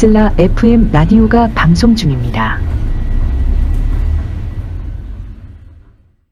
비슬라 FM 라디오가 방송 중입니다.